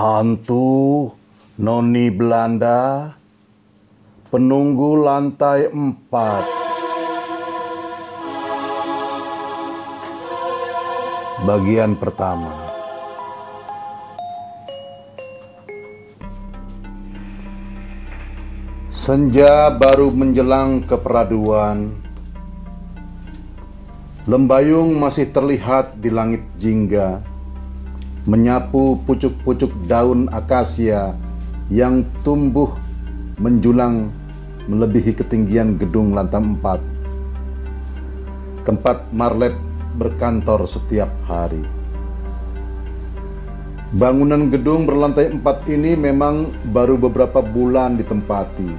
Hantu Noni Belanda Penunggu lantai empat. Bagian pertama. Senja baru menjelang keperaduan. Lembayung masih terlihat di langit jingga menyapu pucuk-pucuk daun akasia yang tumbuh menjulang melebihi ketinggian gedung lantai 4 tempat Marlet berkantor setiap hari. Bangunan gedung berlantai 4 ini memang baru beberapa bulan ditempati.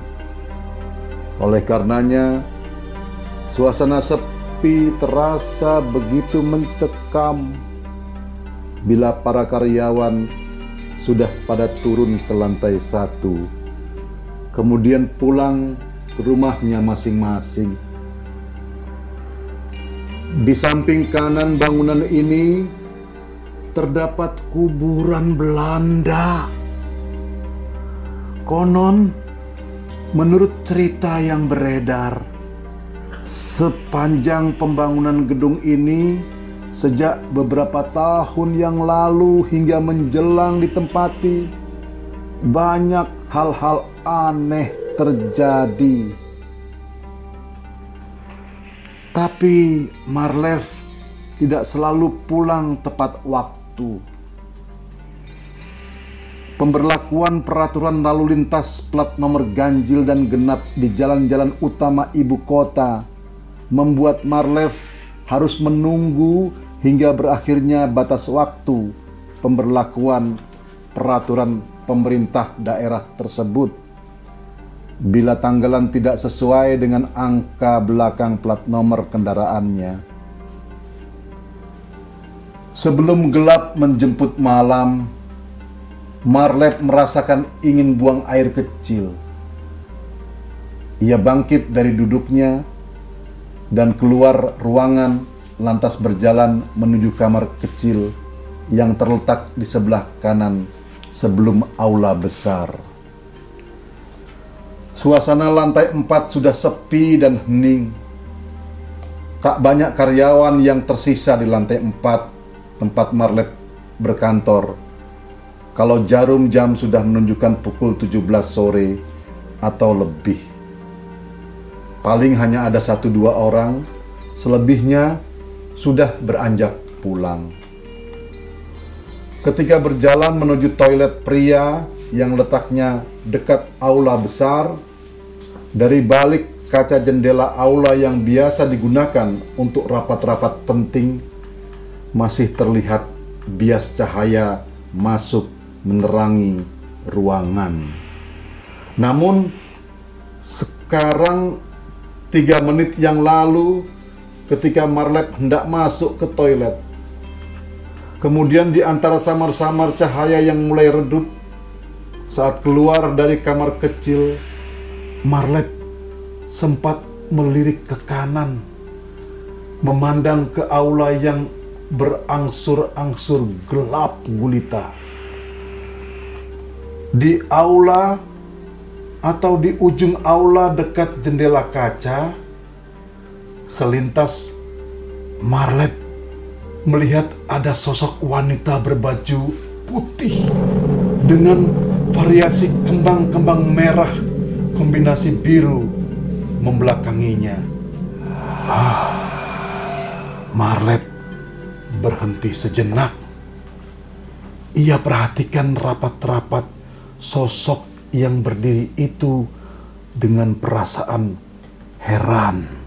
Oleh karenanya, suasana sepi terasa begitu mencekam bila para karyawan sudah pada turun ke lantai satu, kemudian pulang ke rumahnya masing-masing. Di samping kanan bangunan ini terdapat kuburan Belanda. Konon, menurut cerita yang beredar, sepanjang pembangunan gedung ini Sejak beberapa tahun yang lalu hingga menjelang ditempati, banyak hal-hal aneh terjadi. Tapi Marlev tidak selalu pulang tepat waktu. Pemberlakuan peraturan lalu lintas plat nomor ganjil dan genap di jalan-jalan utama ibu kota membuat Marlev harus menunggu hingga berakhirnya batas waktu pemberlakuan peraturan pemerintah daerah tersebut. Bila tanggalan tidak sesuai dengan angka belakang plat nomor kendaraannya. Sebelum gelap menjemput malam, Marlet merasakan ingin buang air kecil. Ia bangkit dari duduknya dan keluar ruangan lantas berjalan menuju kamar kecil yang terletak di sebelah kanan sebelum aula besar. Suasana lantai empat sudah sepi dan hening. Tak banyak karyawan yang tersisa di lantai empat tempat Marlet berkantor. Kalau jarum jam sudah menunjukkan pukul 17 sore atau lebih. Paling hanya ada satu dua orang, selebihnya sudah beranjak pulang. Ketika berjalan menuju toilet pria yang letaknya dekat aula besar, dari balik kaca jendela aula yang biasa digunakan untuk rapat-rapat penting, masih terlihat bias cahaya masuk menerangi ruangan. Namun, sekarang Tiga menit yang lalu ketika Marlep hendak masuk ke toilet. Kemudian di antara samar-samar cahaya yang mulai redup saat keluar dari kamar kecil, Marlep sempat melirik ke kanan, memandang ke aula yang berangsur-angsur gelap gulita. Di aula atau di ujung aula dekat jendela kaca, selintas Marlet melihat ada sosok wanita berbaju putih dengan variasi kembang-kembang merah kombinasi biru membelakanginya. Ah, Marlet berhenti sejenak. Ia perhatikan rapat-rapat sosok yang berdiri itu dengan perasaan heran.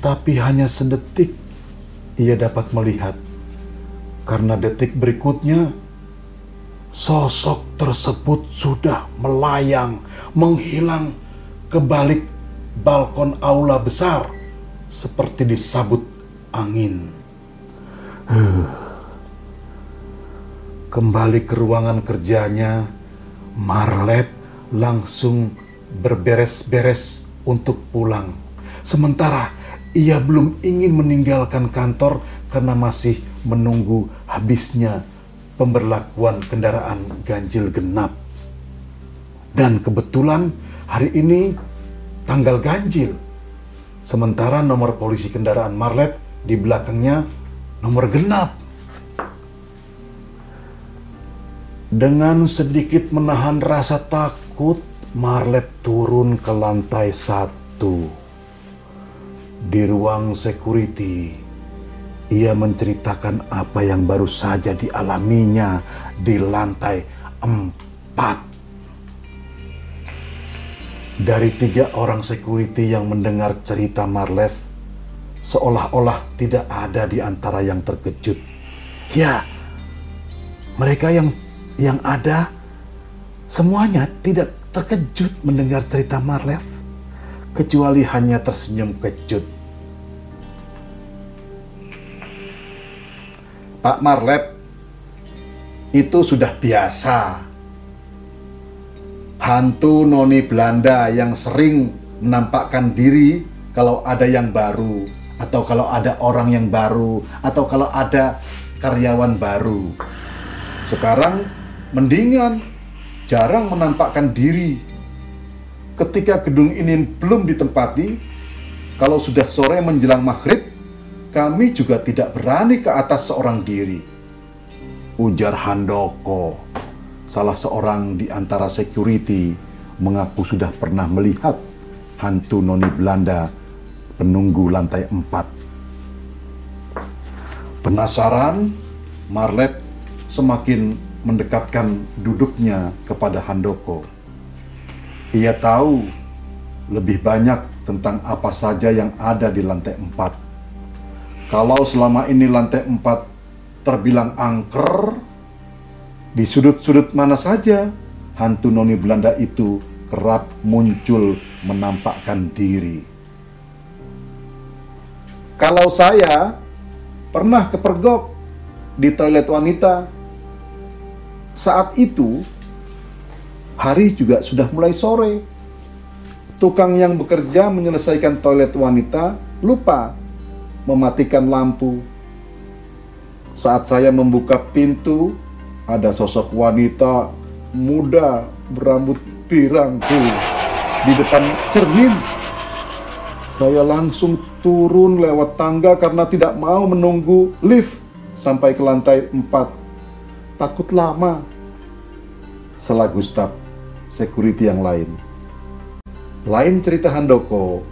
Tapi hanya sedetik ia dapat melihat, karena detik berikutnya sosok tersebut sudah melayang, menghilang ke balik balkon aula besar seperti disabut angin. Kembali ke ruangan kerjanya, Marlet langsung berberes-beres untuk pulang. Sementara ia belum ingin meninggalkan kantor karena masih menunggu habisnya pemberlakuan kendaraan ganjil genap. Dan kebetulan hari ini tanggal ganjil. Sementara nomor polisi kendaraan Marlet di belakangnya nomor genap. Dengan sedikit menahan rasa takut, Marlet turun ke lantai satu. Di ruang security, ia menceritakan apa yang baru saja dialaminya di lantai empat. Dari tiga orang security yang mendengar cerita Marlev, seolah-olah tidak ada di antara yang terkejut. Ya, mereka yang yang ada semuanya tidak terkejut mendengar cerita Marlev, kecuali hanya tersenyum kejut. Pak Marlev, itu sudah biasa. Hantu noni Belanda yang sering menampakkan diri kalau ada yang baru, atau kalau ada orang yang baru, atau kalau ada karyawan baru. Sekarang mendingan jarang menampakkan diri. Ketika gedung ini belum ditempati, kalau sudah sore menjelang maghrib, kami juga tidak berani ke atas seorang diri. Ujar Handoko, salah seorang di antara security, mengaku sudah pernah melihat hantu noni Belanda penunggu lantai empat. Penasaran, Marlet semakin mendekatkan duduknya kepada Handoko. Ia tahu lebih banyak tentang apa saja yang ada di lantai empat. Kalau selama ini lantai empat terbilang angker, di sudut-sudut mana saja hantu noni Belanda itu kerap muncul menampakkan diri. Kalau saya pernah kepergok di toilet wanita saat itu, hari juga sudah mulai sore. Tukang yang bekerja menyelesaikan toilet wanita lupa mematikan lampu. Saat saya membuka pintu, ada sosok wanita muda berambut pirang di depan cermin. Saya langsung turun lewat tangga karena tidak mau menunggu lift sampai ke lantai 4 takut lama. Salah Gustaf, security yang lain. Lain cerita Handoko,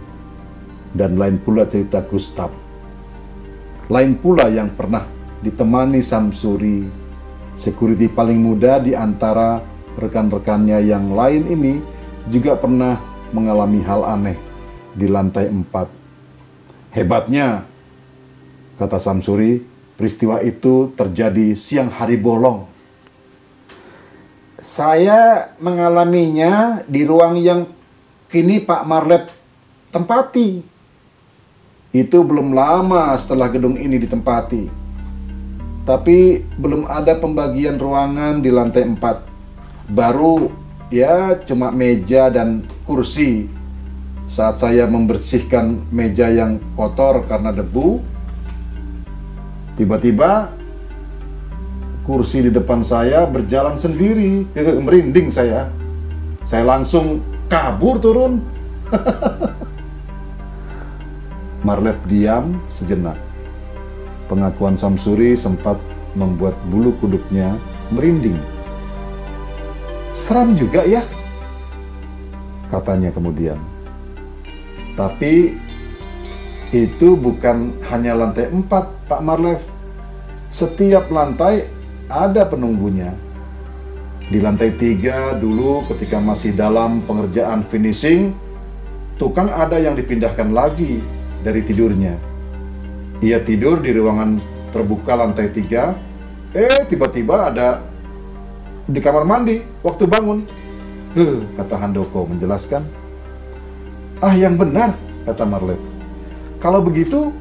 dan lain pula cerita Gustaf. Lain pula yang pernah ditemani Samsuri, security paling muda di antara rekan-rekannya yang lain ini juga pernah mengalami hal aneh di lantai empat. Hebatnya, kata Samsuri, Peristiwa itu terjadi siang hari bolong. Saya mengalaminya di ruang yang kini Pak Marlet tempati. Itu belum lama setelah gedung ini ditempati. Tapi belum ada pembagian ruangan di lantai 4. Baru ya cuma meja dan kursi. Saat saya membersihkan meja yang kotor karena debu, Tiba-tiba kursi di depan saya berjalan sendiri, merinding saya. Saya langsung kabur turun. Marlet diam sejenak. Pengakuan Samsuri sempat membuat bulu kuduknya merinding. Seram juga ya, katanya kemudian. Tapi itu bukan hanya lantai empat, Pak Marlev. Setiap lantai ada penunggunya. Di lantai tiga dulu ketika masih dalam pengerjaan finishing, tukang ada yang dipindahkan lagi dari tidurnya. Ia tidur di ruangan terbuka lantai tiga, eh tiba-tiba ada di kamar mandi waktu bangun. Huh, kata Handoko menjelaskan. Ah yang benar, kata Marlet. Kalau begitu,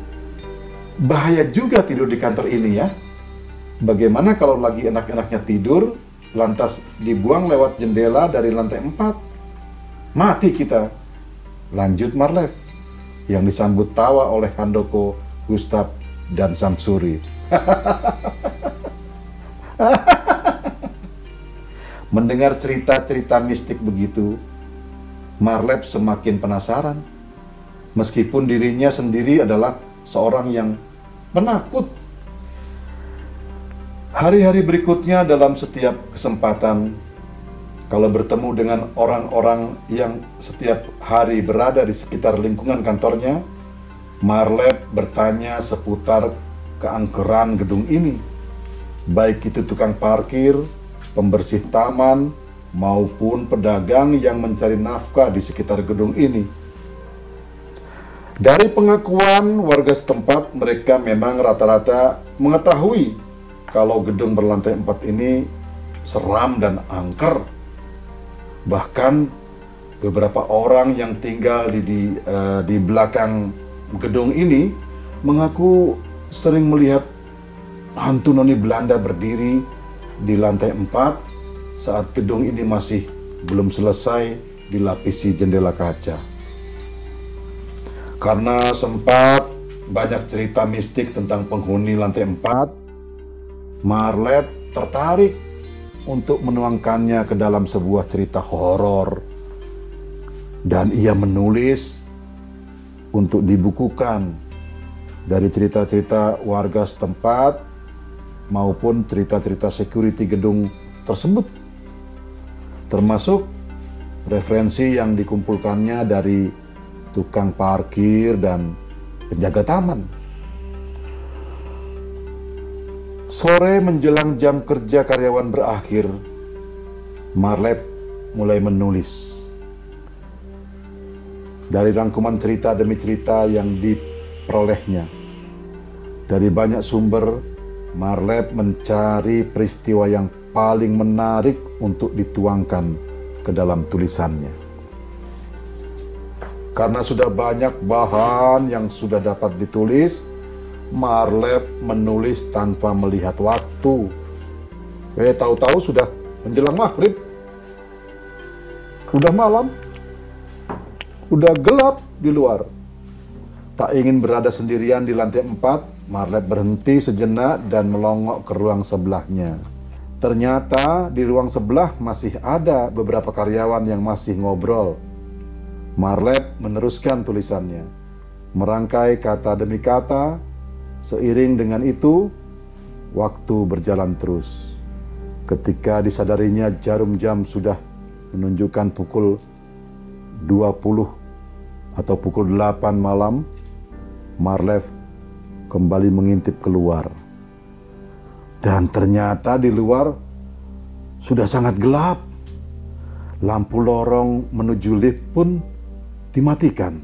bahaya juga tidur di kantor ini ya. Bagaimana kalau lagi enak-enaknya tidur, lantas dibuang lewat jendela dari lantai 4? Mati kita. Lanjut Marlev, yang disambut tawa oleh Handoko, Gustaf, dan Samsuri. Mendengar cerita-cerita mistik begitu, Marlep semakin penasaran. Meskipun dirinya sendiri adalah seorang yang penakut. Hari-hari berikutnya dalam setiap kesempatan, kalau bertemu dengan orang-orang yang setiap hari berada di sekitar lingkungan kantornya, Marlep bertanya seputar keangkeran gedung ini. Baik itu tukang parkir, pembersih taman, maupun pedagang yang mencari nafkah di sekitar gedung ini. Dari pengakuan warga setempat, mereka memang rata-rata mengetahui kalau gedung berlantai empat ini seram dan angker. Bahkan beberapa orang yang tinggal di di, uh, di belakang gedung ini mengaku sering melihat hantu noni Belanda berdiri di lantai 4 saat gedung ini masih belum selesai dilapisi jendela kaca. Karena sempat banyak cerita mistik tentang penghuni lantai 4, Marlet tertarik untuk menuangkannya ke dalam sebuah cerita horor. Dan ia menulis untuk dibukukan dari cerita-cerita warga setempat maupun cerita-cerita security gedung tersebut. Termasuk referensi yang dikumpulkannya dari tukang parkir dan penjaga taman. Sore menjelang jam kerja karyawan berakhir, Marlet mulai menulis. Dari rangkuman cerita demi cerita yang diperolehnya. Dari banyak sumber Marlep mencari peristiwa yang paling menarik untuk dituangkan ke dalam tulisannya. Karena sudah banyak bahan yang sudah dapat ditulis, Marlep menulis tanpa melihat waktu. Eh, tahu-tahu sudah menjelang maghrib. Udah malam. Udah gelap di luar. Tak ingin berada sendirian di lantai empat, Marlet berhenti sejenak dan melongok ke ruang sebelahnya. Ternyata di ruang sebelah masih ada beberapa karyawan yang masih ngobrol. Marlet meneruskan tulisannya, merangkai kata demi kata. Seiring dengan itu, waktu berjalan terus. Ketika disadarinya jarum jam sudah menunjukkan pukul 20 atau pukul 8 malam, Marlev kembali mengintip keluar. Dan ternyata di luar sudah sangat gelap. Lampu lorong menuju lift pun dimatikan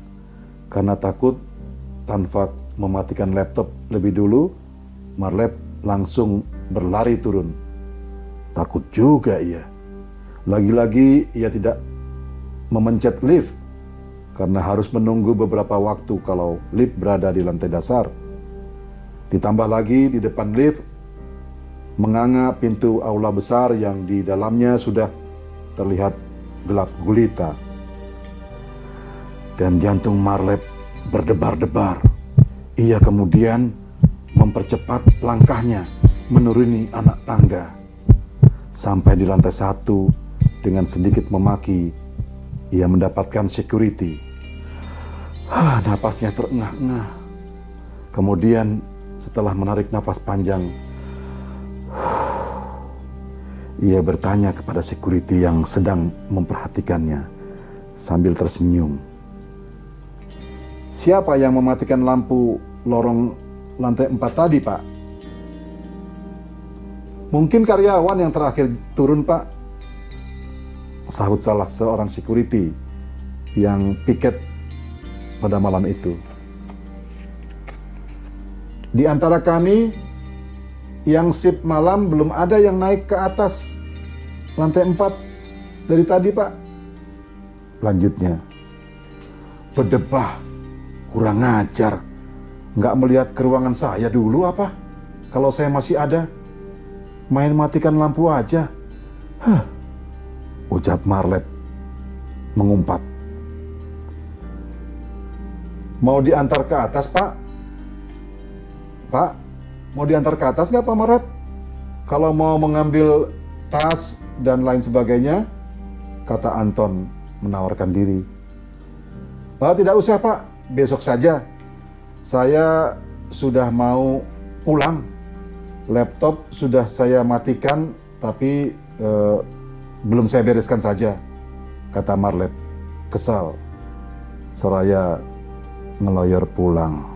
karena takut tanpa mematikan laptop lebih dulu, Marlep langsung berlari turun. Takut juga ia. Lagi-lagi ia tidak memencet lift karena harus menunggu beberapa waktu kalau lift berada di lantai dasar. Ditambah lagi di depan lift menganga pintu aula besar yang di dalamnya sudah terlihat gelap gulita. Dan jantung Marlep berdebar-debar. Ia kemudian mempercepat langkahnya menuruni anak tangga. Sampai di lantai satu dengan sedikit memaki, ia mendapatkan security. Ah, napasnya terengah-engah. Kemudian setelah menarik nafas panjang, ia bertanya kepada security yang sedang memperhatikannya sambil tersenyum. Siapa yang mematikan lampu lorong lantai empat tadi, Pak? Mungkin karyawan yang terakhir turun, Pak. Sahut salah seorang security yang piket pada malam itu. Di antara kami yang sip malam belum ada yang naik ke atas lantai 4 dari tadi pak. Lanjutnya, berdebah, kurang ngajar, nggak melihat ke ruangan saya dulu apa? Kalau saya masih ada, main matikan lampu aja. Hah, ucap Marlet mengumpat. Mau diantar ke atas, Pak? Pak, mau diantar ke atas nggak Pak Marat? Kalau mau mengambil tas dan lain sebagainya. Kata Anton menawarkan diri. Oh, tidak usah pak, besok saja. Saya sudah mau pulang. Laptop sudah saya matikan, tapi eh, belum saya bereskan saja, kata Marlet kesal. Seraya ngeloyor pulang.